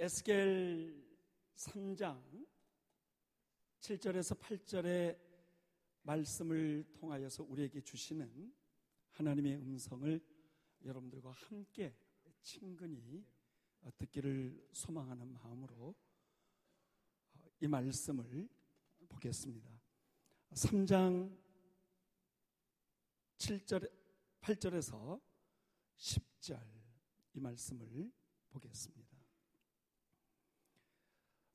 에스겔 3장 7절에서 8절의 말씀을 통하여서 우리에게 주시는 하나님의 음성을 여러분들과 함께 친근히 듣기를 소망하는 마음으로 이 말씀을 보겠습니다. 3장 7절, 8절에서 10절 이 말씀을 보겠습니다.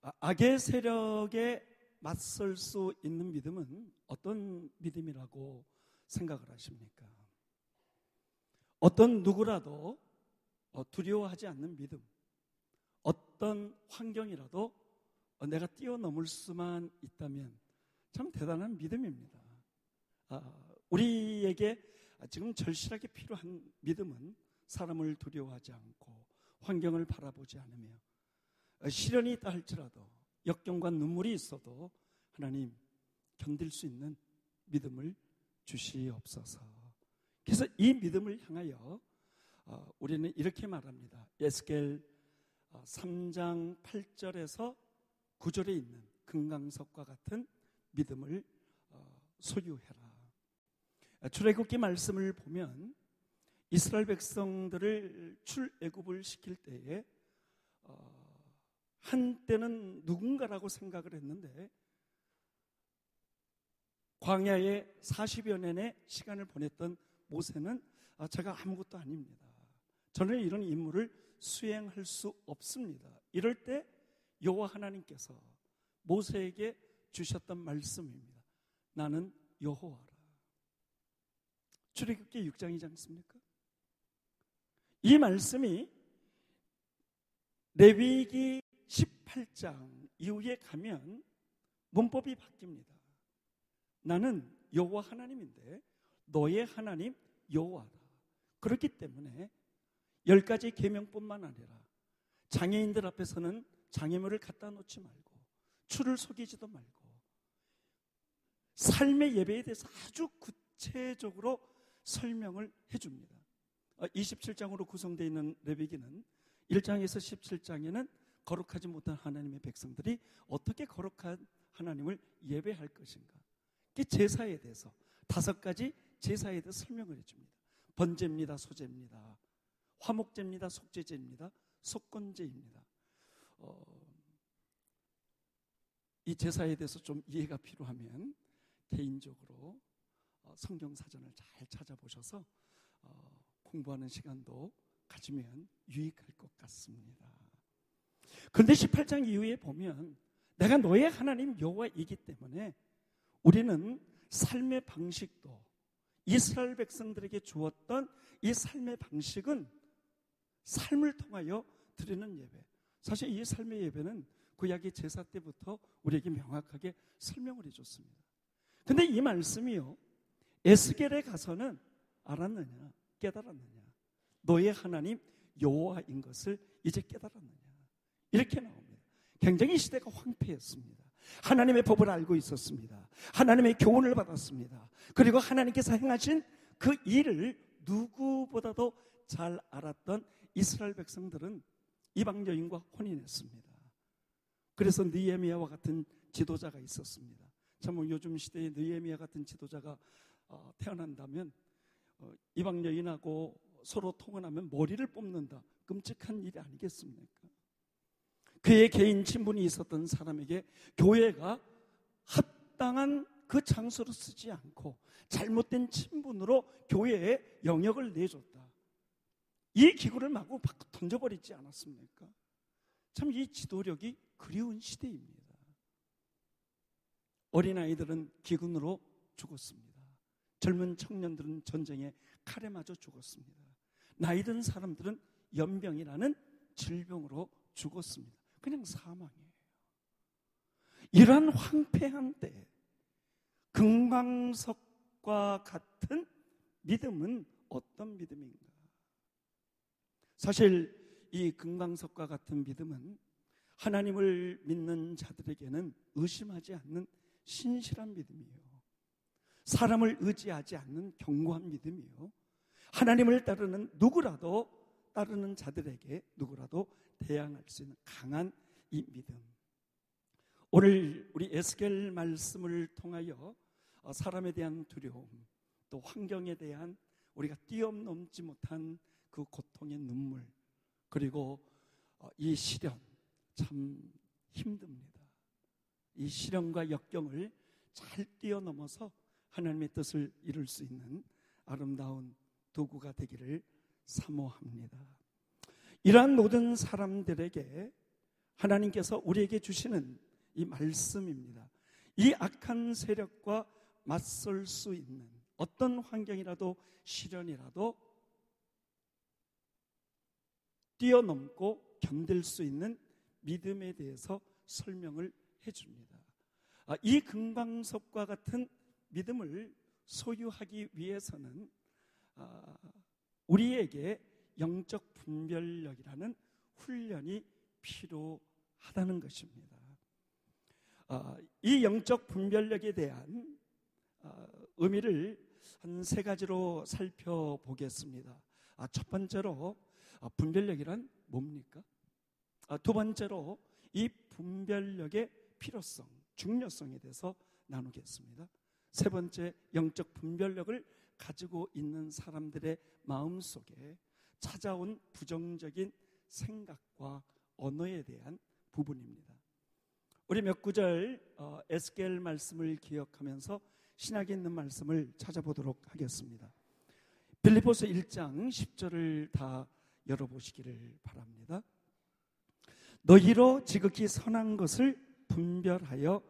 아, 악의 세력에 맞설 수 있는 믿음은 어떤 믿음이라고 생각을 하십니까? 어떤 누구라도 어, 두려워하지 않는 믿음, 어떤 환경이라도 어, 내가 뛰어넘을 수만 있다면 참 대단한 믿음입니다. 아, 우리에게 지금 절실하게 필요한 믿음은 사람을 두려워하지 않고 환경을 바라보지 않으며 어, 시련이 있다 할지라도 역경과 눈물이 있어도 하나님 견딜 수 있는 믿음을 주시옵소서. 그래서 이 믿음을 향하여 어, 우리는 이렇게 말합니다. 에스겔 3장 8절에서 9절에 있는 금강석과 같은 믿음을 어, 소유해라. 출애굽기 말씀을 보면 이스라엘 백성들을 출애굽을 시킬 때에 어, 한때는 누군가라고 생각을 했는데 광야에 40여 년의 시간을 보냈던 모세는 아, 제가 아무것도 아닙니다. 저는 이런 임무를 수행할 수 없습니다. 이럴 때 여호와 하나님께서 모세에게 주셨던 말씀입니다. 나는 여호와라. 출애굽기 6장이지 않습니까? 이 말씀이 레위기 18장 이후에 가면 문법이 바뀝니다. 나는 여호와 하나님인데 너의 하나님 여호와다. 그렇기 때문에 열 가지 계명뿐만 아니라 장애인들 앞에서는 장애물을 갖다 놓지 말고 추를 속이지도 말고 삶의 예배에 대해서 아주 구체적으로 설명을 해줍니다. 27장으로 어, 구성되어 있는 레비기는 1장에서 17장에는 거룩하지 못한 하나님의 백성들이 어떻게 거룩한 하나님을 예배할 것인가. 제사에 대해서 다섯 가지 제사에 대해서 설명을 해줍니다. 번제입니다. 소제입니다. 화목제입니다. 속제제입니다. 속건제입니다. 어, 이 제사에 대해서 좀 이해가 필요하면 개인적으로 어, 성경 사전을 잘 찾아보셔서 어, 공부하는 시간도 가지면 유익할 것 같습니다. 그런데 18장 이후에 보면 내가 너의 하나님 여호와이기 때문에 우리는 삶의 방식도 이스라엘 백성들에게 주었던 이 삶의 방식은 삶을 통하여 드리는 예배. 사실 이 삶의 예배는 구약의 제사 때부터 우리에게 명확하게 설명을 해줬습니다. 근데 이 말씀이요. 에스겔에 가서는 알았느냐, 깨달았느냐. 너의 하나님 여호와인 것을 이제 깨달았느냐. 이렇게 나옵니다. 굉장히 시대가 황폐했습니다. 하나님의 법을 알고 있었습니다. 하나님의 교훈을 받았습니다. 그리고 하나님께서 행하신 그 일을 누구보다도 잘 알았던 이스라엘 백성들은 이방 여인과 혼인했습니다. 그래서 느에미아와 같은 지도자가 있었습니다. 참 요즘 시대에 느에미아 같은 지도자가 어, 태어난다면 어, 이방 여인하고 서로 통혼하면 머리를 뽑는다. 끔찍한 일이 아니겠습니까? 그의 개인 친분이 있었던 사람에게 교회가 합당한 그 장소로 쓰지 않고 잘못된 친분으로 교회에 영역을 내줬다. 이 기구를 마구 밖 던져버리지 않았습니까? 참 이 지도력이 그리운 시대입니다. 어린아이들은 기근으로 죽었습니다. 젊은 청년들은 전쟁에 칼에 맞아 죽었습니다. 나이 든 사람들은 연병이라는 질병으로 죽었습니다. 그냥 사망이에요. 이러한 황폐한 때 금광석과 같은 믿음은 어떤 믿음인가? 사실 이 금강석과 같은 믿음은 하나님을 믿는 자들에게는 의심하지 않는 신실한 믿음이에요. 사람을 의지하지 않는 견고한 믿음이에요. 하나님을 따르는 누구라도 따르는 자들에게 누구라도 대항할 수 있는 강한 이 믿음. 오늘 우리 에스겔 말씀을 통하여 어, 사람에 대한 두려움, 또 환경에 대한 우리가 뛰어넘지 못한 그 고통의 눈물, 그리고 어, 이 시련 참 힘듭니다. 이 시련과 역경을 잘 뛰어넘어서 하나님의 뜻을 이룰 수 있는 아름다운 도구가 되기를 사모합니다. 이러한 모든 사람들에게 하나님께서 우리에게 주시는 이 말씀입니다. 이 악한 세력과 맞설 수 있는 어떤 환경이라도 시련이라도 뛰어넘고 견딜 수 있는 믿음에 대해서 설명을 해줍니다. 아, 이 금광석과 같은 믿음을 소유하기 위해서는 아, 우리에게 영적 분별력이라는 훈련이 필요하다는 것입니다. 아, 이 영적 분별력에 대한 의미를 한 세 가지로 살펴보겠습니다. 첫 번째로 분별력이란 뭡니까? 두 번째로 이 분별력의 필요성, 중요성에 대해서 나누겠습니다. 세 번째, 영적 분별력을 가지고 있는 사람들의 마음 속에 찾아온 부정적인 생각과 언어에 대한 부분입니다. 우리 몇 구절 어, 에스겔 말씀을 기억하면서 신학에 있는 말씀을 찾아보도록 하겠습니다. 빌리포스 1장 10절을 다 열어보시기를 바랍니다. 너희로 지극히 선한 것을 분별하여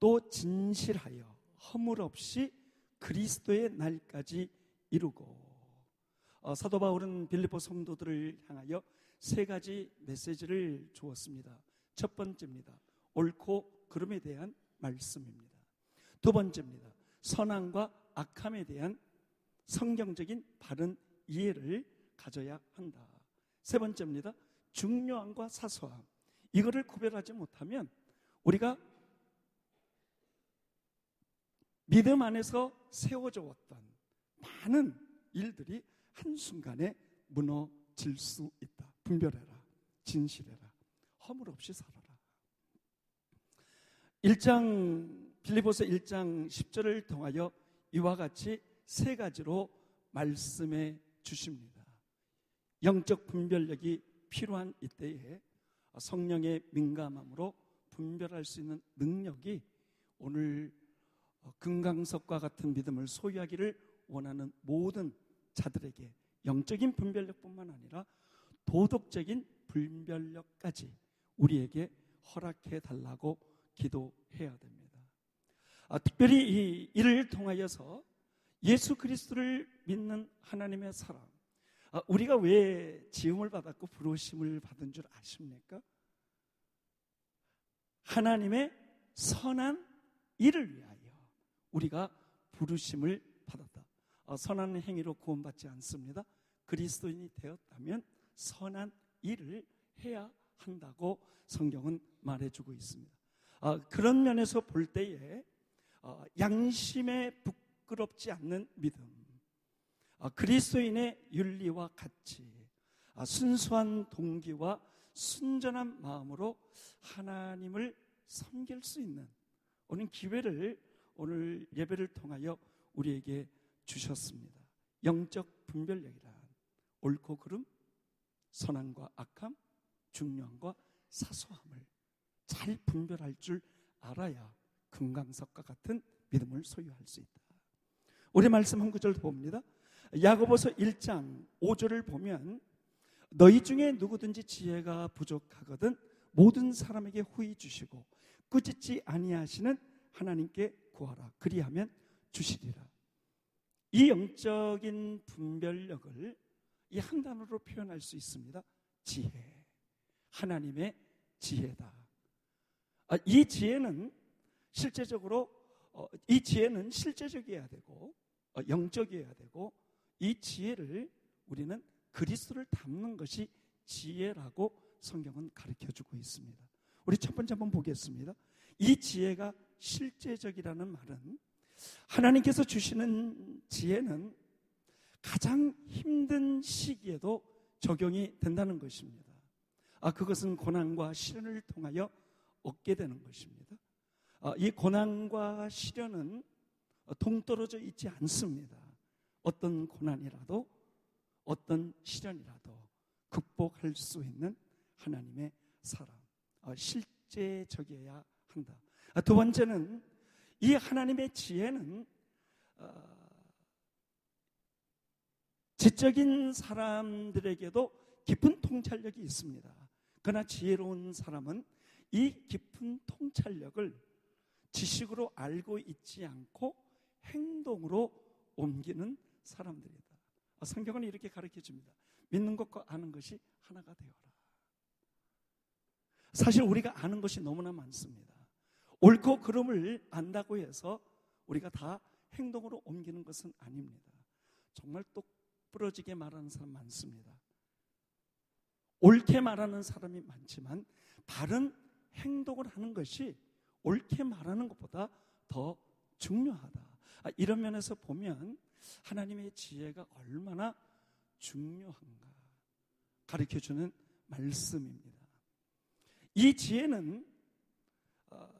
또 진실하여 허물 없이 그리스도의 날까지 이루고 어, 사도 바울은 빌리포 성도들을 향하여 세 가지 메시지를 주었습니다. 첫 번째입니다. 옳고 그름에 대한 말씀입니다. 두 번째입니다. 선함과 악함에 대한 성경적인 바른 이해를 가져야 한다. 세 번째입니다. 중요함과 사소함. 이거를 구별하지 못하면 우리가 믿음 안에서 세워져 왔던 많은 일들이 한순간에 무너질 수 있다. 분별해라. 진실해라. 허물 없이 살아라. 1장 빌리보서 1장 10절을 통하여 이와 같이 세 가지로 말씀해 주십니다. 영적 분별력이 필요한 이때에 성령의 민감함으로 분별할 수 있는 능력이 오늘 금강석과 같은 믿음을 소유하기를 원하는 모든 자들에게 영적인 분별력뿐만 아니라 도덕적인 분별력까지 우리에게 허락해 달라고 기도해야 됩니다. 아, 특별히 이 일을 통하여서 예수 그리스도를 믿는 하나님의 사람, 아, 우리가 왜 지음을 받았고 부르심을 받은 줄 아십니까? 하나님의 선한 일을 위하여 우리가 부르심을 받았다. 어, 선한 행위로 구원받지 않습니다. 그리스도인이 되었다면 선한 일을 해야 한다고 성경은 말해주고 있습니다. 어, 그런 면에서 볼 때에 어, 양심에 부끄럽지 않는 믿음, 아, 그리스도인의 윤리와 아, 순수한 동기와 순전한 마음으로 하나님을 섬길 수 있는 오늘 기회를 오늘 예배를 통하여 우리에게 주셨습니다. 영적 분별력이란 옳고 그름, 선함과 악함, 중요함과 사소함을 잘 분별할 줄 알아야 금강석과 같은 믿음을 소유할 수 있다. 우리 말씀 한 구절 봅니다. 야고보서 1장 5절을 보면 너희 중에 누구든지 지혜가 부족하거든 모든 사람에게 후히 주시고 꾸짖지 아니하시는 하나님께 구하라 그리하면 주시리라. 이 영적인 분별력을 이 한 단어로 표현할 수 있습니다. 지혜. 하나님의 지혜다. 아, 이 지혜는 실제적으로 어, 이 지혜는 실제적이어야 되고 어, 영적이어야 되고 이 지혜를 우리는 그리스도를 담는 것이 지혜라고 성경은 가르쳐 주고 있습니다. 우리 첫 번째 한번 보겠습니다. 이 지혜가 실제적이라는 말은 하나님께서 주시는 지혜는 가장 힘든 시기에도 적용이 된다는 것입니다. 아, 그것은 고난과 시련을 통하여 얻게 되는 것입니다. 아, 이 고난과 시련은 동떨어져 있지 않습니다. 어떤 고난이라도 어떤 시련이라도 극복할 수 있는 하나님의 사람. 아, 실제적이어야 한다. 아, 두 번째는 이 하나님의 지혜는 어, 지적인 사람들에게도 깊은 통찰력이 있습니다. 그러나 지혜로운 사람은 이 깊은 통찰력을 지식으로 알고 있지 않고 행동으로 옮기는 사람들이다. 아, 성경은 이렇게 가르쳐 줍니다. 믿는 것과 아는 것이 하나가 되어라. 사실 우리가 아는 것이 너무나 많습니다. 옳고 그름을 안다고 해서 우리가 다 행동으로 옮기는 것은 아닙니다. 정말 똑부러지게 말하는 사람 많습니다. 옳게 말하는 사람이 많지만 바른 행동을 하는 것이 옳게 말하는 것보다 더 중요하다. 아, 이런 면에서 보면 하나님의 지혜가 얼마나 중요한가 가르쳐 주는 말씀입니다. 이 지혜는 어,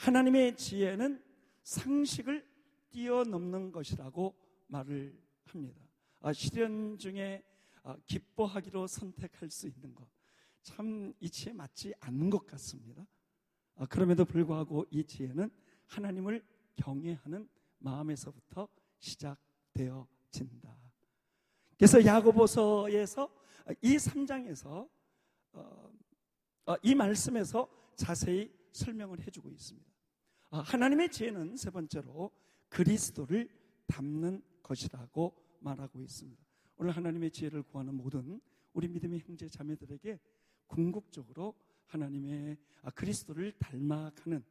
하나님의 지혜는 상식을 뛰어넘는 것이라고 말을 합니다. 아, 시련 중에 아, 기뻐하기로 선택할 수 있는 것. 참 이치에 맞지 않는 것 같습니다. 아, 그럼에도 불구하고 이 지혜는 하나님을 경외하는 마음에서부터 시작되어진다. 그래서 야고보서에서 이 3장에서 어, 어, 이 말씀에서 자세히 설명을 해주고 있습니다. 아, 하나님의 지혜는 세 번째로 그리스도를 담는 것이라고 말하고 있습니다. 오늘 하나님의 지혜를 구하는 모든 우리 믿음의 형제 자매들에게 궁극적으로 하나님의 아, 그리스도를 닮아가는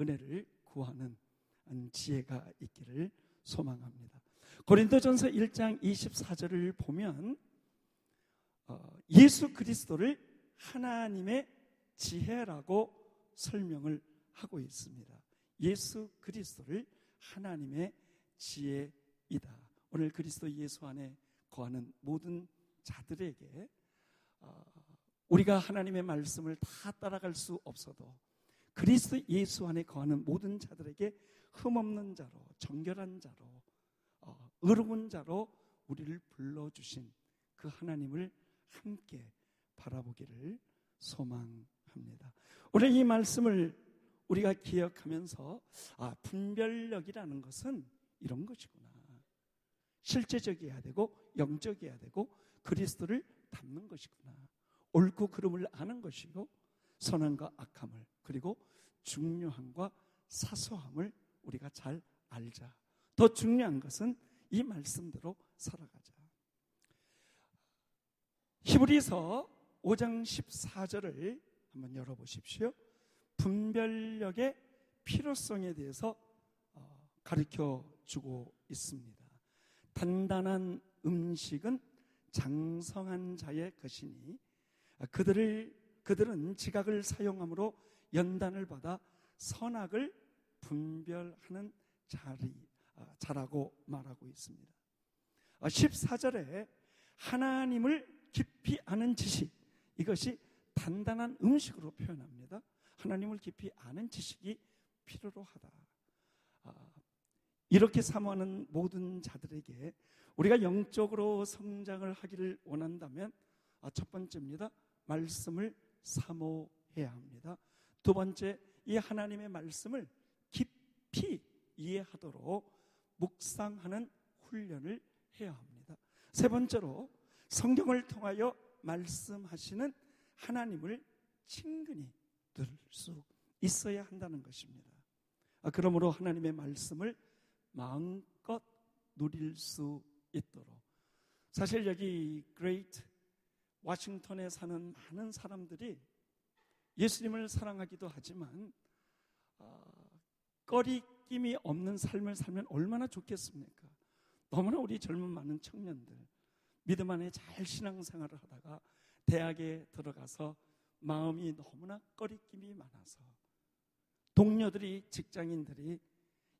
은혜를 구하는 지혜가 있기를 소망합니다. 고린도전서 1장 24절을 보면 어, 예수 그리스도를 하나님의 지혜라고 설명을 하고 있습니다. 예수 그리스도를 하나님의 지혜이다. 오늘 그리스도 예수 안에 거하는 모든 자들에게 어, 우리가 하나님의 말씀을 다 따라갈 수 없어도 그리스도 예수 안에 거하는 모든 자들에게 흠없는 자로 정결한 자로 어, 의로운 자로 우리를 불러주신 그 하나님을 함께 바라보기를 소망합니다. 오늘 이 말씀을 우리가 기억하면서 아, 분별력이라는 것은 이런 것이구나. 실제적이어야 되고 영적이어야 되고 그리스도를 담는 것이구나. 옳고 그름을 아는 것이고 선함과 악함을 그리고 중요함과 사소함을 우리가 잘 알자. 더 중요한 것은 이 말씀대로 살아가자. 히브리서 5장 14절을 한번 열어보십시오. 분별력의 필요성에 대해서 어, 가르쳐 주고 있습니다. 단단한 음식은 장성한 자의 것이니 그들을 그들은 지각을 사용함으로 연단을 받아 선악을 분별하는 자리 아, 자라고 말하고 있습니다. 14절에 아, 하나님을 깊이 아는 지식 이것이 단단한 음식으로 표현합니다. 하나님을 깊이 아는 지식이 필요로 하다. 아, 이렇게 사모하는 모든 자들에게 우리가 영적으로 성장을 하기를 원한다면 첫 번째입니다. 말씀을 사모해야 합니다. 두 번째, 이 하나님의 말씀을 깊이 이해하도록 묵상하는 훈련을 해야 합니다. 세 번째로 성경을 통하여 말씀하시는 하나님을 친근히 들을 수 있어야 한다는 것입니다. 아, 그러므로 하나님의 말씀을 마음껏 누릴 수 있도록 사실 여기 그레이트 워싱턴에 사는 많은 사람들이 예수님을 사랑하기도 하지만 어, 꺼리낌이 없는 삶을 살면 얼마나 좋겠습니까? 너무나 우리 젊은 많은 청년들 믿음 안에 잘 신앙생활을 하다가 대학에 들어가서 마음이 너무나 꺼리낌이 많아서 동료들이 직장인들이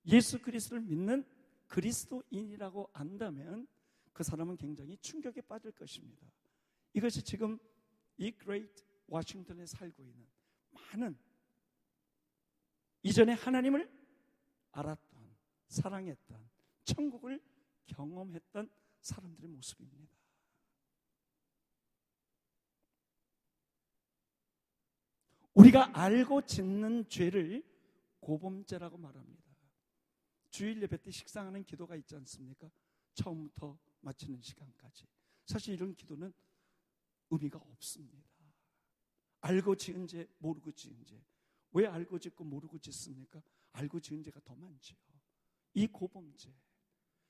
예수 그리스도를 믿는 그리스도인이라고 안다면 그 사람은 굉장히 충격에 빠질 것입니다. 이것이 지금 이 그레이트 워싱턴에 살고 있는 많은 이전에 하나님을 알았던, 사랑했던, 천국을 경험했던 사람들의 모습입니다. 우리가 알고 짓는 죄를 고범죄라고 말합니다. 주일 예배 때 식상하는 기도가 있지 않습니까? 처음부터 마치는 시간까지. 사실 이런 기도는 의미가 없습니다. 알고 지은 죄, 모르고 지은 죄. 왜 알고 짓고 모르고 짓습니까? 알고 지은 죄가 더 많지요. 이 고범죄.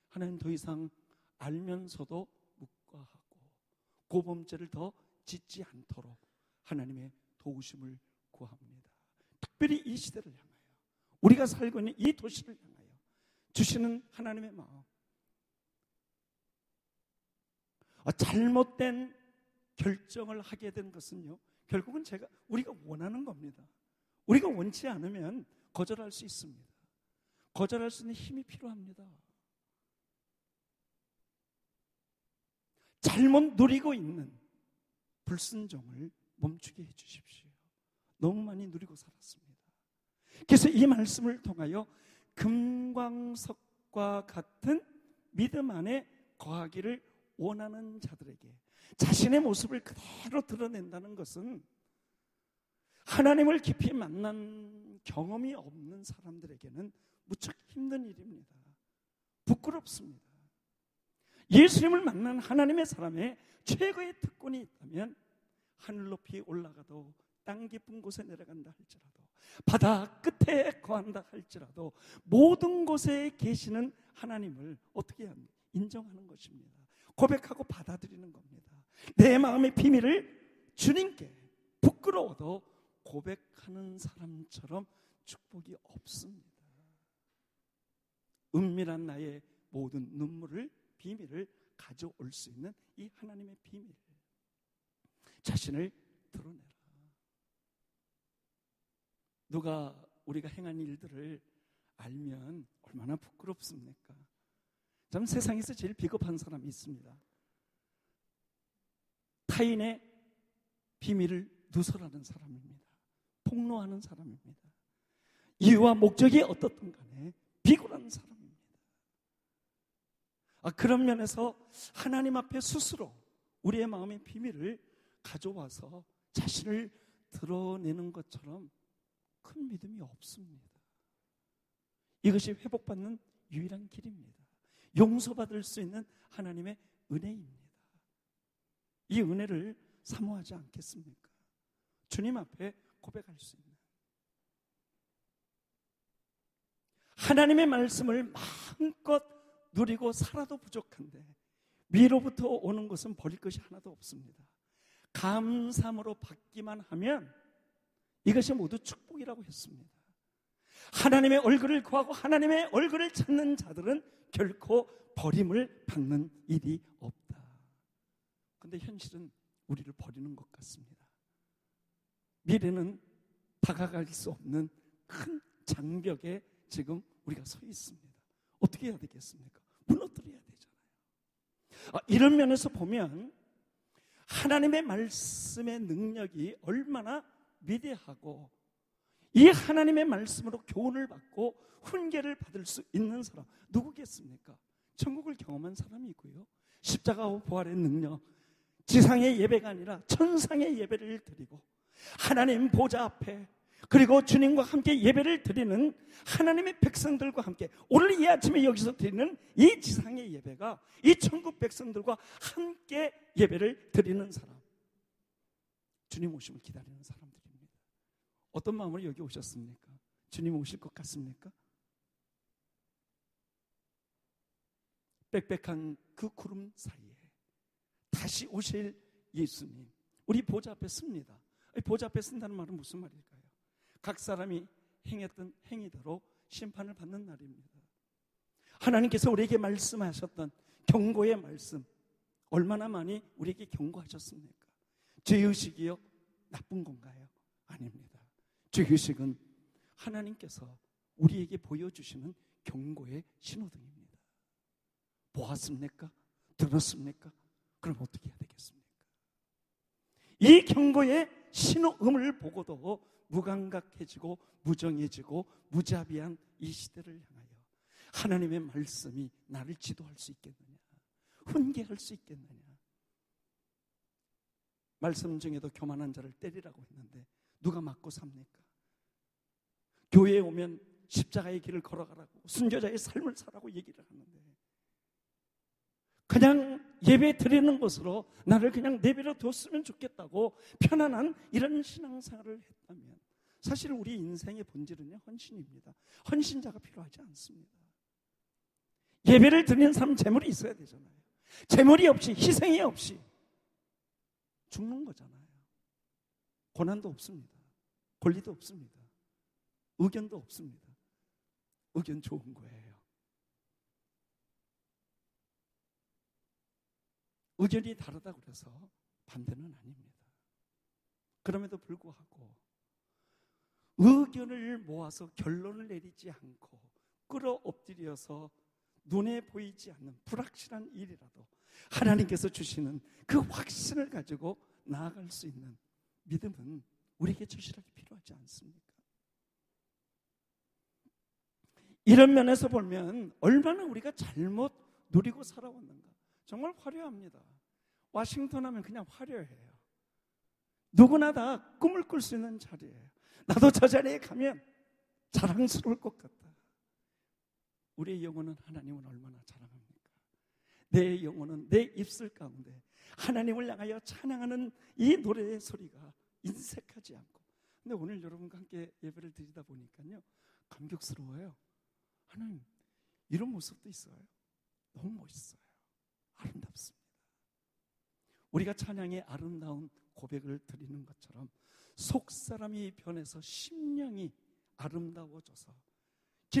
하나님 더 이상 알면서도 묵과하고 고범죄를 더 짓지 않도록 하나님의 도우심을 구합니다. 특별히 이 시대를 향하여 우리가 살고 있는 이 도시를 향하여 주시는 하나님의 마음. 아, 잘못된 결정을 하게 된 것은요. 결국은 제가 우리가 원하는 겁니다. 우리가 원치 않으면 거절할 수 있습니다. 거절할 수 있는 힘이 필요합니다. 잘못 누리고 있는 불순종을 멈추게 해 주십시오. 너무 많이 누리고 살았습니다. 그래서 이 말씀을 통하여 금광석과 같은 믿음 안에 거하기를 원하는 자들에게 자신의 모습을 그대로 드러낸다는 것은 하나님을 깊이 만난 경험이 없는 사람들에게는 무척 힘든 일입니다. 부끄럽습니다. 예수님을 만난 하나님의 사람의 최고의 특권이 있다면 하늘 높이 올라가도 땅 깊은 곳에 내려간다 할지라도 바다 끝에 거한다 할지라도 모든 곳에 계시는 하나님을 어떻게 합니까? 인정하는 것입니다. 고백하고 받아들이는 겁니다. 내 마음의 비밀을 주님께 부끄러워도 고백하는 사람처럼 축복이 없습니다. 은밀한 나의 모든 눈물을 비밀을 가져올 수 있는 이 하나님의 비밀. 자신을 드러내라. 누가 우리가 행한 일들을 알면 얼마나 부끄럽습니까? 참 세상에서 제일 비겁한 사람이 있습니다. 타인의 비밀을 누설하는 사람입니다. 폭로하는 사람입니다. 이유와 목적이 어떻든 간에 비굴한 사람입니다. 아, 그런 면에서 하나님 앞에 스스로 우리의 마음의 비밀을 가져와서 자신을 드러내는 것처럼 큰 믿음이 없습니다. 이것이 회복받는 유일한 길입니다. 용서받을 수 있는 하나님의 은혜입니다. 이 은혜를 사모하지 않겠습니까? 주님 앞에 고백할 수 있는. 하나님의 말씀을 마음껏 누리고 살아도 부족한데 위로부터 오는 것은 버릴 것이 하나도 없습니다. 감사함으로 받기만 하면 이것이 모두 축복이라고 했습니다. 하나님의 얼굴을 구하고 하나님의 얼굴을 찾는 자들은 결코 버림을 받는 일이 없다. 근데 현실은 우리를 버리는 것 같습니다. 미래는 다가갈 수 없는 큰 장벽에 지금 우리가 서 있습니다. 어떻게 해야 되겠습니까? 무너뜨려야 되잖아요. 아, 이런 면에서 보면 하나님의 말씀의 능력이 얼마나 위대하고 이 하나님의 말씀으로 교훈을 받고 훈계를 받을 수 있는 사람 누구겠습니까? 천국을 경험한 사람이고요. 십자가와 부활의 능력, 지상의 예배가 아니라 천상의 예배를 드리고 하나님 보좌 앞에 그리고 주님과 함께 예배를 드리는 하나님의 백성들과 함께 오늘 이 아침에 여기서 드리는 이 지상의 예배가 이 천국 백성들과 함께 예배를 드리는 사람 주님 오심을 기다리는 사람들입니다. 어떤 마음으로 여기 오셨습니까? 주님 오실 것 같습니까? 빽빽한 그 구름 사이에 다시 오실 예수님 우리 보좌 앞에 씁니다. 보좌 앞에 쓴다는 말은 무슨 말일까요? 각 사람이 행했던 행위대로 심판을 받는 날입니다. 하나님께서 우리에게 말씀하셨던 경고의 말씀 얼마나 많이 우리에게 경고하셨습니까? 죄의식이요? 나쁜 건가요? 아닙니다. 죄의식은 하나님께서 우리에게 보여주시는 경고의 신호등입니다. 보았습니까? 들었습니까? 그럼 어떻게 해야 되겠습니까? 이 경고의 신호음을 보고도 무감각해지고 무정해지고 무자비한 이 시대를 향하여 하나님의 말씀이 나를 지도할 수 있겠느냐? 훈계할 수 있겠느냐? 말씀 중에도 교만한 자를 때리라고 했는데 누가 맞고 삽니까? 교회에 오면 십자가의 길을 걸어가라고 순교자의 삶을 살라고 얘기를 하는데 그냥 예배 드리는 것으로 나를 그냥 내버려 뒀으면 좋겠다고 편안한 이런 신앙생활을 했다면 사실 우리 인생의 본질은요 헌신입니다. 헌신자가 필요하지 않습니다. 예배를 드리는 사람 재물이 있어야 되잖아요. 재물이 없이 희생이 없이 죽는 거잖아요. 고난도 없습니다. 권리도 없습니다. 의견도 없습니다. 의견 좋은 거예요. 의견이 다르다고 그래서 반대는 아닙니다. 그럼에도 불구하고 의견을 모아서 결론을 내리지 않고 끌어엎드려서 눈에 보이지 않는 불확실한 일이라도 하나님께서 주시는 그 확신을 가지고 나아갈 수 있는 믿음은 우리에게 절실하게 필요하지 않습니까? 이런 면에서 보면 얼마나 우리가 잘못 누리고 살아왔는가. 정말 화려합니다. 와싱턴 하면 그냥 화려해요. 누구나 다 꿈을 꿀 수 있는 자리예요. 나도 저 자리에 가면 자랑스러울 것 같다. 우리의 영혼은 하나님은 얼마나 자랑합니까? 내 영혼은 내 입술 가운데 하나님을 향하여 찬양하는 이 노래의 소리가 인색하지 않고. 근데 오늘 여러분과 함께 예배를 드리다 보니까요. 감격스러워요. 하나님, 이런 모습도 있어요. 너무 멋있어요. 아름답습니다. 우리가 찬양의 아름다운 고백을 드리는 것처럼 속 사람이 변해서 심령이 아름다워져서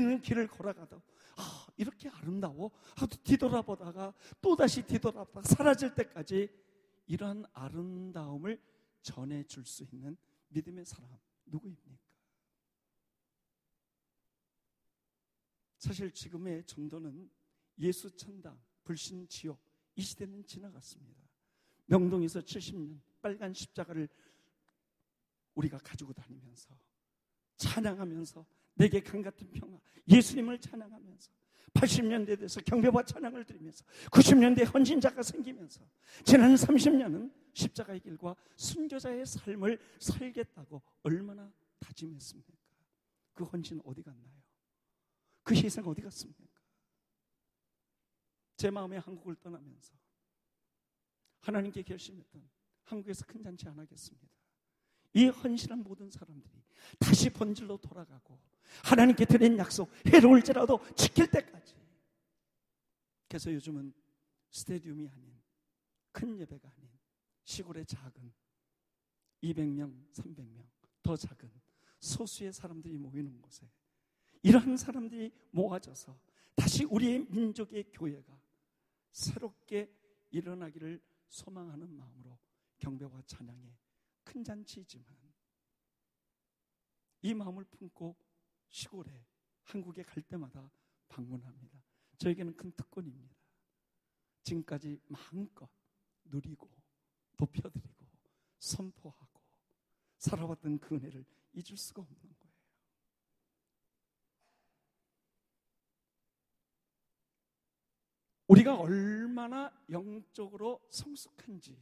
길 길을 걸어가다 아, 이렇게 아름다워 하도 뒤돌아보다가 또다시 뒤돌아보다가 사라질 때까지 이러한 아름다움을 전해줄 수 있는 믿음의 사람 누구입니까? 사실 지금의 정도는 예수 천당, 불신 지옥 이 시대는 지나갔습니다. 명동에서 70년 빨간 십자가를 우리가 가지고 다니면서 찬양하면서 내게 강 같은 평화 예수님을 찬양하면서 80년대 돼서 경배와 찬양을 드리면서 90년대 헌신자가 생기면서 지난 30년은 십자가의 길과 순교자의 삶을 살겠다고 얼마나 다짐했습니까? 그 헌신 어디 갔나요? 그 희생 어디 갔습니까? 제 마음에 한국을 떠나면서 하나님께 결심했던 한국에서 큰 잔치 안 하겠습니다. 이 헌신한 모든 사람들이 다시 본질로 돌아가고 하나님께 드린 약속 해로울지라도 지킬 때까지. 그래서 요즘은 스테디움이 아닌 큰 예배가 아닌 시골의 작은 200명, 300명 더 작은 소수의 사람들이 모이는 곳에 이러한 사람들이 모아져서 다시 우리의 민족의 교회가 새롭게 일어나기를 소망하는 마음으로 경배와 찬양에 큰 잔치이지만 이 마음을 품고 시골에 한국에 갈 때마다 방문합니다. 저에게는 큰 특권입니다. 지금까지 마음껏 누리고 높여드리고 선포하고 살아왔던 그 은혜를 잊을 수가 없는 거예요. 우리가 얼마나 영적으로 성숙한지,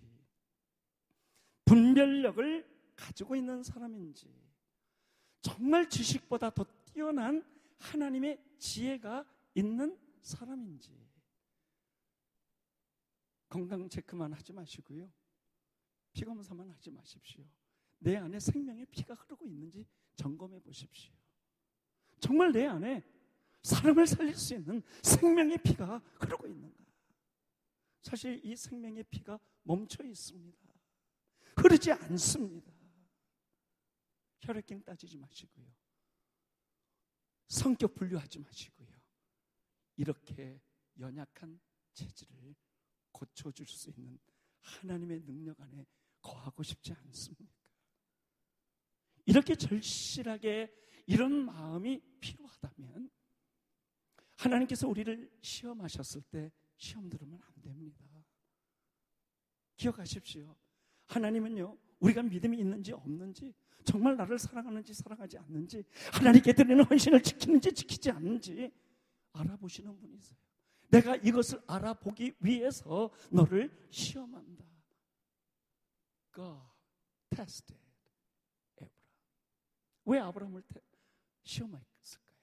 분별력을 가지고 있는 사람인지, 정말 지식보다 더 뛰어난 하나님의 지혜가 있는 사람인지, 건강 체크만 하지 마시고요. 피 검사만 하지 마십시오. 내 안에 생명의 피가 흐르고 있는지 점검해 보십시오. 정말 내 안에 사람을 살릴 수 있는 생명의 피가 흐르고 있는가? 사실 이 생명의 피가 멈춰 있습니다. 흐르지 않습니다. 혈액형 따지지 마시고요. 성격 분류하지 마시고요. 이렇게 연약한 체질을 고쳐줄 수 있는 하나님의 능력 안에 거하고 싶지 않습니까? 이렇게 절실하게 이런 마음이 필요하다면 하나님께서 우리를 시험하셨을 때 시험 들으면 안 됩니다. 기억하십시오. 하나님은요, 우리가 믿음이 있는지 없는지, 정말 나를 사랑하는지 사랑하지 않는지, 하나님께 드리는 헌신을 지키는지 지키지 않는지 알아보시는 분이세요. 내가 이것을 알아보기 위해서 너를 시험한다. God tested Abraham. 왜 아브라함을 시험했을까요?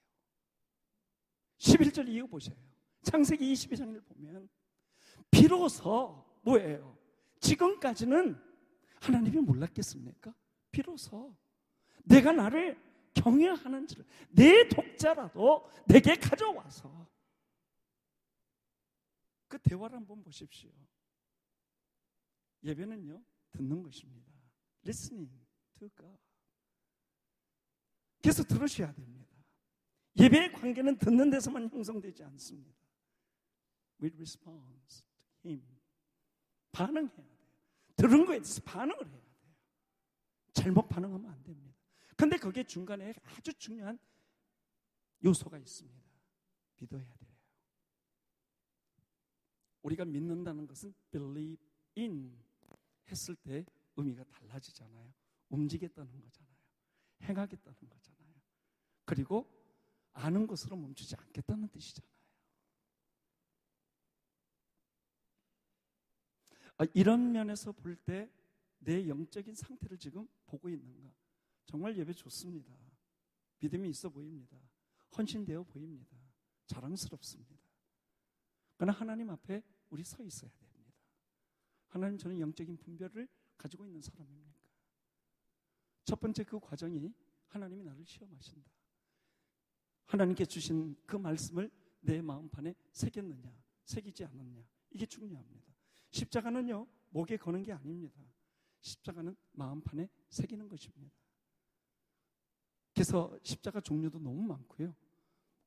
11절 이유 보세요. 창세기 22장을 보면 비로소 뭐예요? 지금까지는 하나님이 몰랐겠습니까? 비로소 내가 나를 경외하는지를 내 독자라도 내게 가져와서 그 대화를 한번 보십시오. 예배는요, 듣는 것입니다. listening to God. 계속 들으셔야 됩니다. 예배의 관계는 듣는 데서만 형성되지 않습니다. We respond to Him. 반응해야 돼요. 들은 거에 대해서 반응을 해야 돼요. 잘못 반응하면 안 됩니다. 근데 거기에 중간에 아주 중요한 요소가 있습니다. 믿어야 돼요. 우리가 믿는다는 것은 believe in 했을 때 의미가 달라지잖아요. 움직였다는 거잖아요. 행하겠다는 거잖아요. 그리고 아는 것으로 멈추지 않겠다는 뜻이잖아요. 아, 이런 면에서 볼 때 내 영적인 상태를 지금 보고 있는가? 정말 예배 좋습니다. 믿음이 있어 보입니다. 헌신되어 보입니다. 자랑스럽습니다. 그러나 하나님 앞에 우리 서 있어야 됩니다. 하나님 저는 영적인 분별을 가지고 있는 사람입니까? 첫 번째 그 과정이 하나님이 나를 시험하신다. 하나님께 주신 그 말씀을 내 마음판에 새겼느냐, 새기지 않았냐. 이게 중요합니다. 십자가는요, 목에 거는 게 아닙니다. 십자가는 마음판에 새기는 것입니다. 그래서 십자가 종류도 너무 많고요.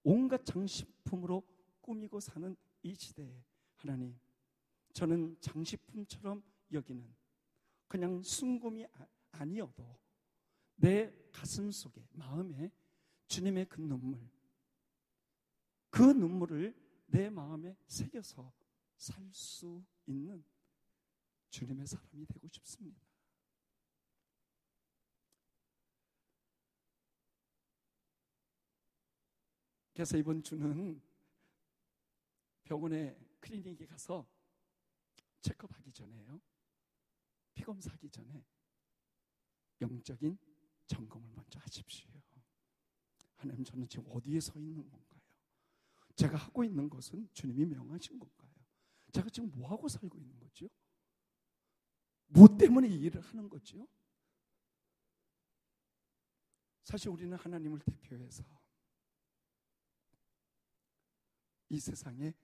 온갖 장식품으로 꾸미고 사는 이 시대에 하나님, 저는 장식품처럼 여기는 그냥 순금이 아, 아니어도 내 가슴 속에, 마음에 주님의 그 눈물, 그 눈물을 내 마음에 새겨서 살 수 있는 주님의 사람이 되고 싶습니다. 그래서 이번 주는 병원에 클리닉에 가서 체크하기 전에요. 피검사하기 전에 영적인 점검을 먼저 하십시오. 하나님 저는 지금 어디에 서 있는 건가요? 제가 하고 있는 것은 주님이 명하신 건가요? 제가 지금 뭐 하고 살고 있는 거죠? 뭐 때문에 이 일을 하는 거죠? 사실 우리는 하나님을 대표해서 이 세상에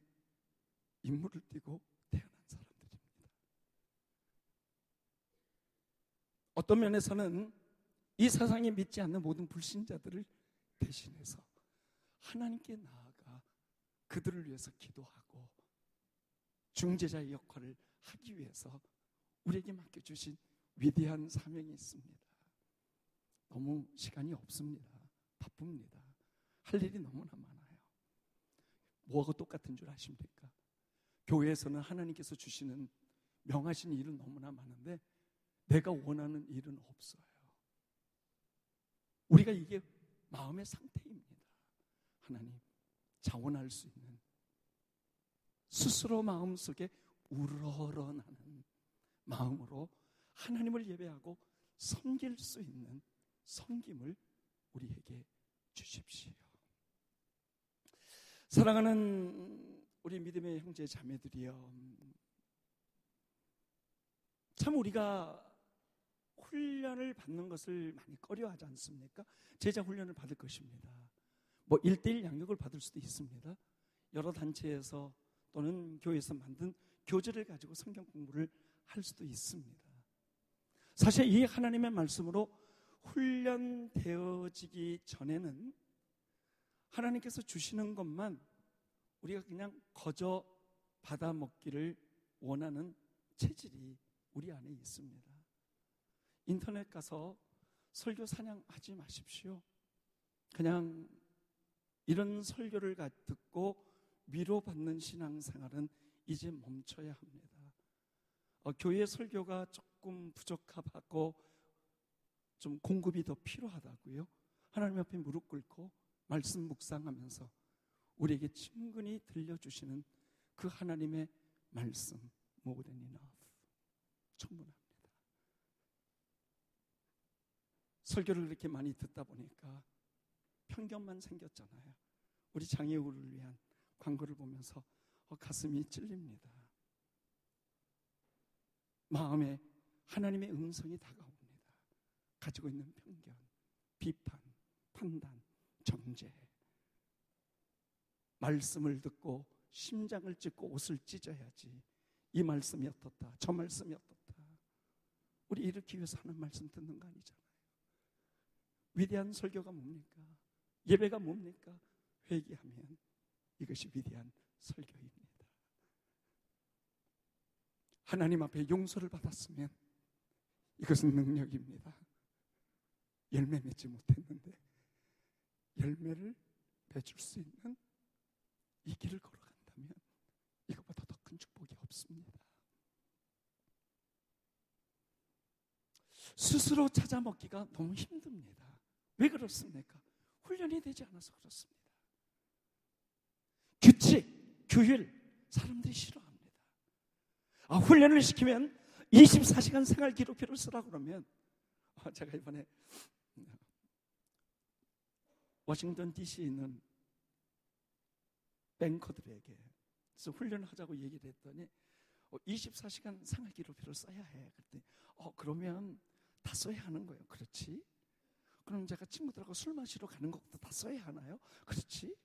인물을 띠고 태어난 사람들입니다. 어떤 면에서는 이 세상에 믿지 않는 모든 불신자들을 대신해서 하나님께 나아가 그들을 위해서 기도하고 중재자의 역할을 하기 위해서 우리에게 맡겨주신 위대한 사명이 있습니다. 너무 시간이 없습니다. 바쁩니다. 할 일이 너무나 많아요. 뭐하고 똑같은 줄 아십니까? 교회에서는 하나님께서 주시는 명하신 일은 너무나 많은데 내가 원하는 일은 없어요. 우리가 이게 마음의 상태입니다. 하나님, 자원할 수 있는 스스로 마음속에 우러러나는 마음으로 하나님을 예배하고 섬길 수 있는 섬김을 우리에게 주십시오. 사랑하는 우리 믿음의 형제 자매들이여. 참 우리가 훈련을 받는 것을 많이 꺼려 하지 않습니까? 제자 훈련을 받을 것입니다. 뭐 1대1 양육을 받을 수도 있습니다. 여러 단체에서 또는 교회에서 만든 교재를 가지고 성경 공부를 할 수도 있습니다. 사실 이 하나님의 말씀으로 훈련되어지기 전에는 하나님께서 주시는 것만 우리가 그냥 거저 받아 먹기를 원하는 체질이 우리 안에 있습니다. 인터넷 가서 설교 사냥하지 마십시오. 그냥 이런 설교를 듣고 위로받는 신앙생활은 이제 멈춰야 합니다. 어, 교회 설교가 조금 부족하고 좀 공급이 더 필요하다고요. 하나님 앞에 무릎 꿇고 말씀 묵상하면서 우리에게 친근히 들려주시는 그 하나님의 말씀 more than enough 충분합니다. 설교를 그렇게 많이 듣다 보니까 편견만 생겼잖아요. 우리 장애우를 위한 광고를 보면서 어, 가슴이 찔립니다. 마음에 하나님의 음성이 다가옵니다. 가지고 있는 편견, 비판, 판단, 정죄. 말씀을 듣고 심장을 찢고 옷을 찢어야지. 이 말씀이 어떻다. 저 말씀이 어떻다. 우리 이렇게 위해서 하는 말씀 듣는 거 아니잖아요. 위대한 설교가 뭡니까? 예배가 뭡니까? 회개하면 이것이 위대한 설교입니다. 하나님 앞에 용서를 받았으면 이것은 능력입니다. 열매 맺지 못했는데 열매를 맺을 수 있는 이 길을 걸어간다면 이것보다 더 큰 축복이 없습니다. 스스로 찾아 먹기가 너무 힘듭니다. 왜 그렇습니까? 훈련이 되지 않아서 그렇습니다. 규칙, 규율, 사람들이 싫어합니다. 아, 훈련을 시키면 24시간 생활 기록표를 쓰라 그러면 아, 제가 이번에 워싱턴 DC에 있는 뱅커들에게 그래서 훈련하자고 얘기를 했더니 24시간 생활 기록표를 써야 해. 그랬더니 어 그러면 다 써야 하는 거예요. 그렇지? 그럼 제가 친구들하고 술 마시러 가는 것도 다 써야 하나요? 그렇지?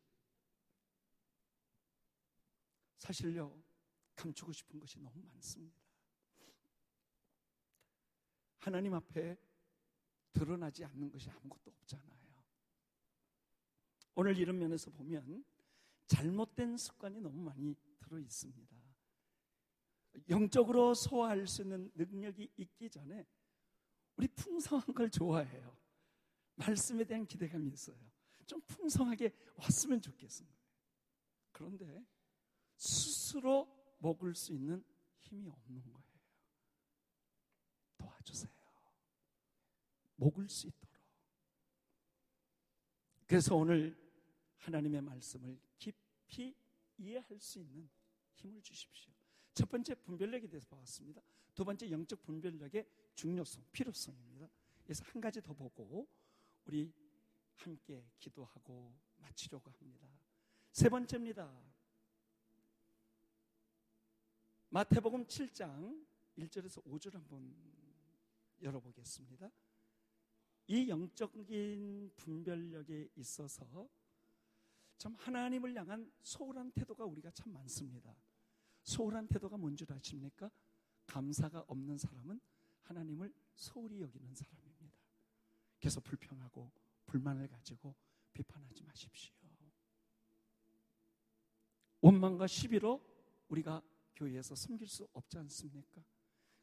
사실요, 감추고 싶은 것이 너무 많습니다. 하나님 앞에 드러나지 않는 것이 아무것도 없잖아요. 오늘 이런 면에서 보면 잘못된 습관이 너무 많이 들어 있습니다. 영적으로 소화할 수 있는 능력이 있기 전에 우리 풍성한 걸 좋아해요. 말씀에 대한 기대감이 있어요. 좀 풍성하게 왔으면 좋겠습니다. 그런데 스스로 먹을 수 있는 힘이 없는 거예요. 도와주세요. 먹을 수 있도록. 그래서 오늘 하나님의 말씀을 깊이 이해할 수 있는 힘을 주십시오. 첫 번째 분별력에 대해서 봤습니다. 두 번째 영적 분별력의 중요성, 필요성입니다. 그래서 한 가지 더 보고 우리 함께 기도하고 마치려고 합니다. 세 번째입니다. 마태복음 7장 1절에서 5절 한번 열어보겠습니다. 이 영적인 분별력에 있어서 참 하나님을 향한 소홀한 태도가 우리가 참 많습니다. 소홀한 태도가 뭔 줄 아십니까? 감사가 없는 사람은 하나님을 소홀히 여기는 사람입니다. 그래서 불평하고 불만을 가지고 비판하지 마십시오. 원망과 시비로 우리가 교회에서 섬길 수 없지 않습니까?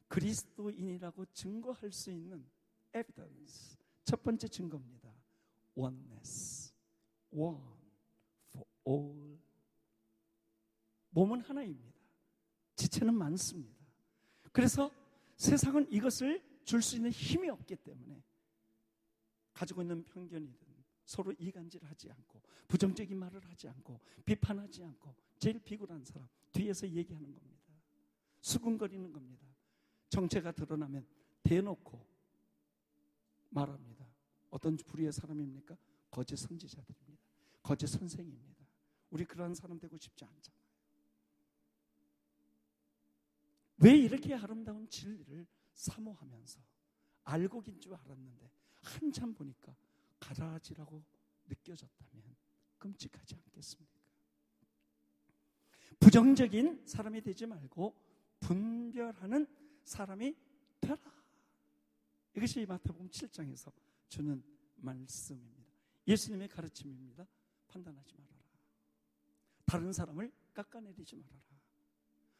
그리스도인이라고 증거할 수 있는 evidence. 첫 번째 증거입니다. oneness. one for all. 몸은 하나입니다. 지체는 많습니다. 그래서 세상은 이것을 줄 수 있는 힘이 없기 때문에 가지고 있는 편견이든 서로 이간질하지 않고 부정적인 말을 하지 않고 비판하지 않고 제일 비굴한 사람 뒤에서 얘기하는 겁니다. 수군거리는 겁니다. 정체가 드러나면 대놓고 말합니다. 어떤 부류의 사람입니까? 거짓 선지자들입니다. 거짓 선생입니다. 우리 그러한 사람 되고 싶지 않잖아요. 왜 이렇게 아름다운 진리를 사모하면서 알고 긴 줄 알았는데 한참 보니까 가라지라고 느껴졌다면 끔찍하지 않겠습니까? 부정적인 사람이 되지 말고 분별하는 사람이 되라. 이것이 마태복음 7장에서 주는 말씀입니다. 예수님의 가르침입니다. 판단하지 말아라. 다른 사람을 깎아내리지 말아라.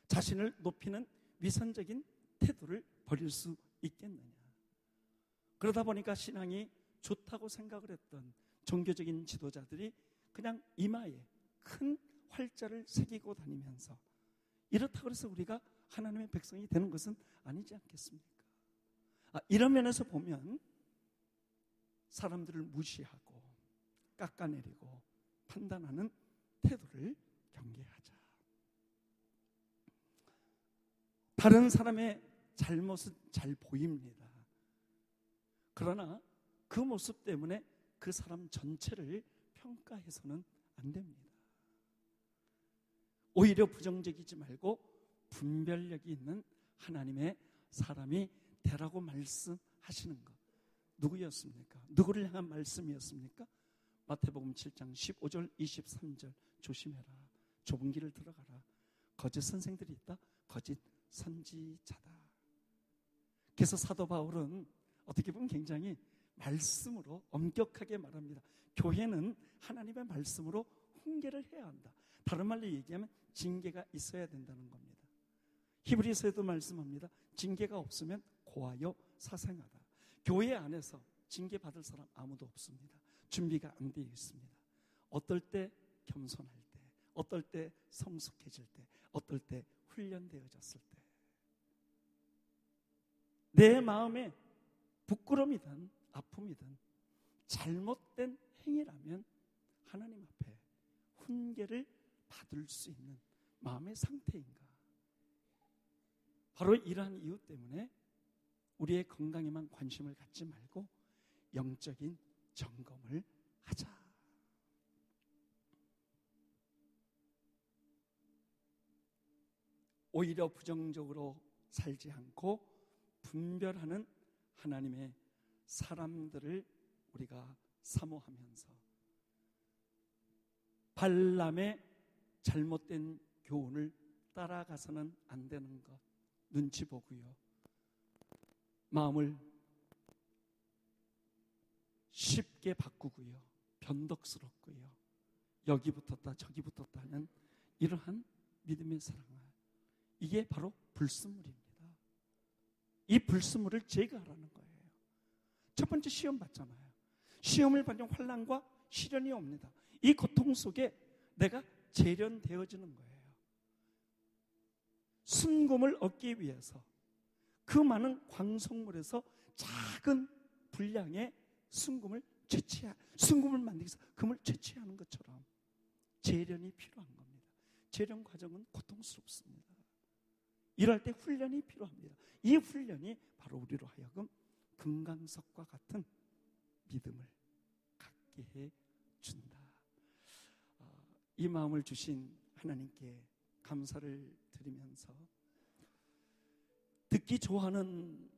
자신을 높이는 위선적인 태도를 버릴 수 있겠느냐. 그러다 보니까 신앙이 좋다고 생각을 했던 종교적인 지도자들이 그냥 이마에 큰 활자를 새기고 다니면서 이렇다고 해서 우리가 하나님의 백성이 되는 것은 아니지 않겠습니까? 아, 이런 면에서 보면 사람들을 무시하고 깎아내리고 판단하는 태도를 경계하자. 다른 사람의 잘못은 잘 보입니다. 그러나 그 모습 때문에 그 사람 전체를 평가해서는 안 됩니다. 오히려 부정적이지 말고 분별력이 있는 하나님의 사람이 되라고 말씀하시는 것. 누구였습니까? 누구를 향한 말씀이었습니까? 마태복음 7장 15절 23절 조심해라. 좁은 길을 들어가라. 거짓 선생들이 있다. 거짓 선지자다. 그래서 사도 바울은 어떻게 보면 굉장히 말씀으로 엄격하게 말합니다. 교회는 하나님의 말씀으로 훈계를 해야 한다. 다른 말로 얘기하면 징계가 있어야 된다는 겁니다. 히브리서에도 말씀합니다. 징계가 없으면 고하여 사생하다. 교회 안에서 징계 받을 사람 아무도 없습니다. 준비가 안 되어 있습니다. 어떨 때 겸손할 때, 어떨 때 성숙해질 때, 어떨 때 훈련되어졌을 때. 내 마음에 부끄러움이든 아픔이든 잘못된 행위라면 하나님 앞에 훈계를 받을 수 있는 마음의 상태인가? 바로 이러한 이유 때문에 우리의 건강에만 관심을 갖지 말고 영적인 점검을 하자. 오히려 부정적으로 살지 않고 분별하는 하나님의 사람들을 우리가 사모하면서 발람의 잘못된 교훈을 따라가서는 안 되는 것 눈치 보고요. 마음을 쉽게 바꾸고요. 변덕스럽고요. 여기 붙었다 저기 붙었다 하는 이러한 믿음의 사랑을 이게 바로 불순물입니다. 이 불순물을 제거하라는 거예요. 첫 번째 시험 받잖아요. 시험을 받는 환란과 시련이 옵니다. 이 고통 속에 내가 재련되어지는 거예요. 순금을 얻기 위해서 그 많은 광석물에서 작은 분량의 순금을 채취하, 순금을 만들기 위해서 금을 채취하는 것처럼 재련이 필요한 겁니다. 재련 과정은 고통스럽습니다. 이럴 때 훈련이 필요합니다. 이 훈련이 바로 우리로 하여금 금강석과 같은 믿음을 갖게 해 준다. 어, 이 마음을 주신 하나님께 감사를 드리면서 듣기 좋아하는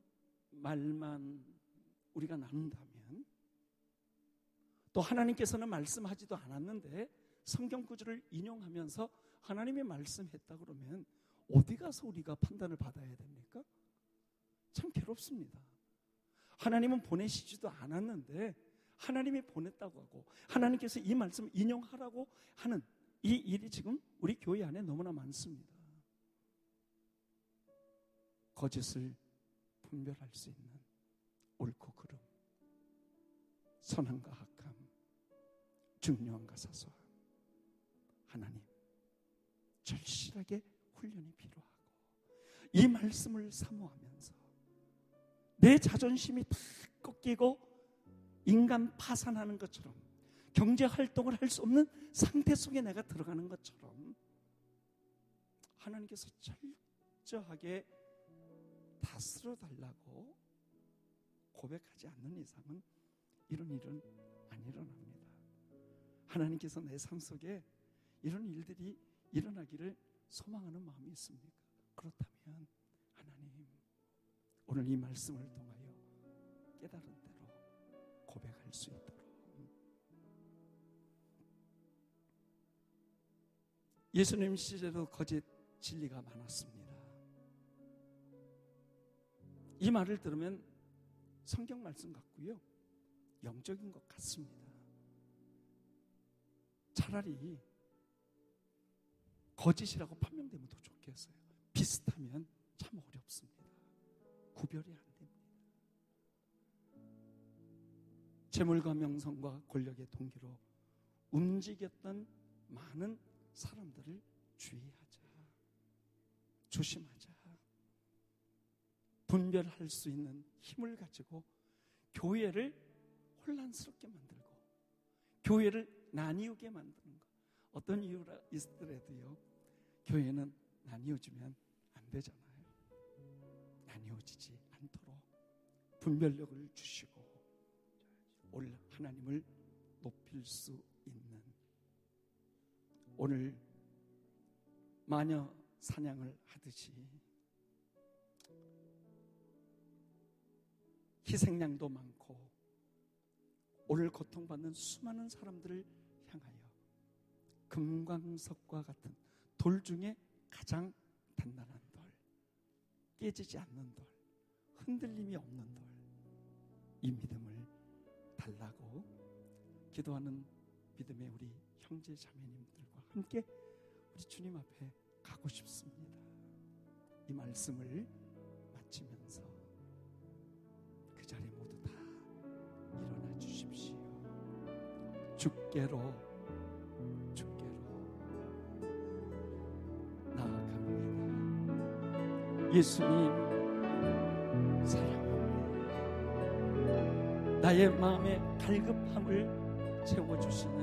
말만 우리가 나눈다면 또 하나님께서는 말씀하지도 않았는데 성경 구절을 인용하면서 하나님이 말씀했다 그러면 어디 가서 우리가 판단을 받아야 됩니까? 참 괴롭습니다. 하나님은 보내시지도 않았는데 하나님이 보냈다고 하고 하나님께서 이 말씀을 인용하라고 하는 이 일이 지금 우리 교회 안에 너무나 많습니다. 거짓을 분별할 수 있는 옳고 그름, 선함과 악함, 중요함과 사소함. 하나님, 절실하게 훈련이 필요하고 이 말씀을 사모하면서 내 자존심이 다 꺾이고 인간 파산하는 것처럼 경제 활동을 할 수 없는 상태 속에 내가 들어가는 것처럼 하나님께서 철저하게 다스려 달라고 고백하지 않는 이상은 이런 일은 안 일어납니다. 하나님께서 내 삶 속에 이런 일들이 일어나기를 소망하는 마음이 있습니까? 그렇다면 하나님 오늘 이 말씀을 통하여 깨달은 수 있도록 예수님 시절에도 거짓 진리가 많았습니다. 이 말을 들으면 성경 말씀 같고요. 영적인 것 같습니다. 차라리 거짓이라고 판명되면 더 좋겠어요. 비슷하면 참 어렵습니다. 구별이 안 재물과 명성과 권력의 동기로 움직였던 많은 사람들을 주의하자. 조심하자. 분별할 수 있는 힘을 가지고 교회를 혼란스럽게 만들고 교회를 나뉘게 만드는 것. 어떤 이유라 있더라도요. 교회는 나뉘어지면 안 되잖아요. 나뉘어지지 않도록 분별력을 주시고 올 하나님을 높일 수 있는. 오늘 마녀 사냥을 하듯이 희생양도 많고 오늘 고통받는 수많은 사람들을 향하여 금광석과 같은 돌 중에 가장 단단한 돌, 깨지지 않는 돌, 흔들림이 없는 돌, 이 믿음을 달라고 기도하는 믿음의 우리 형제 자매님들과 함께 우리 주님 앞에 가고 싶습니다. 이 말씀을 마치면서 그 자리에 모두 다 일어나 주십시오. 주께로 주께로 나아갑니다. 예수님 나의 마음의 갈급함을 채워주시는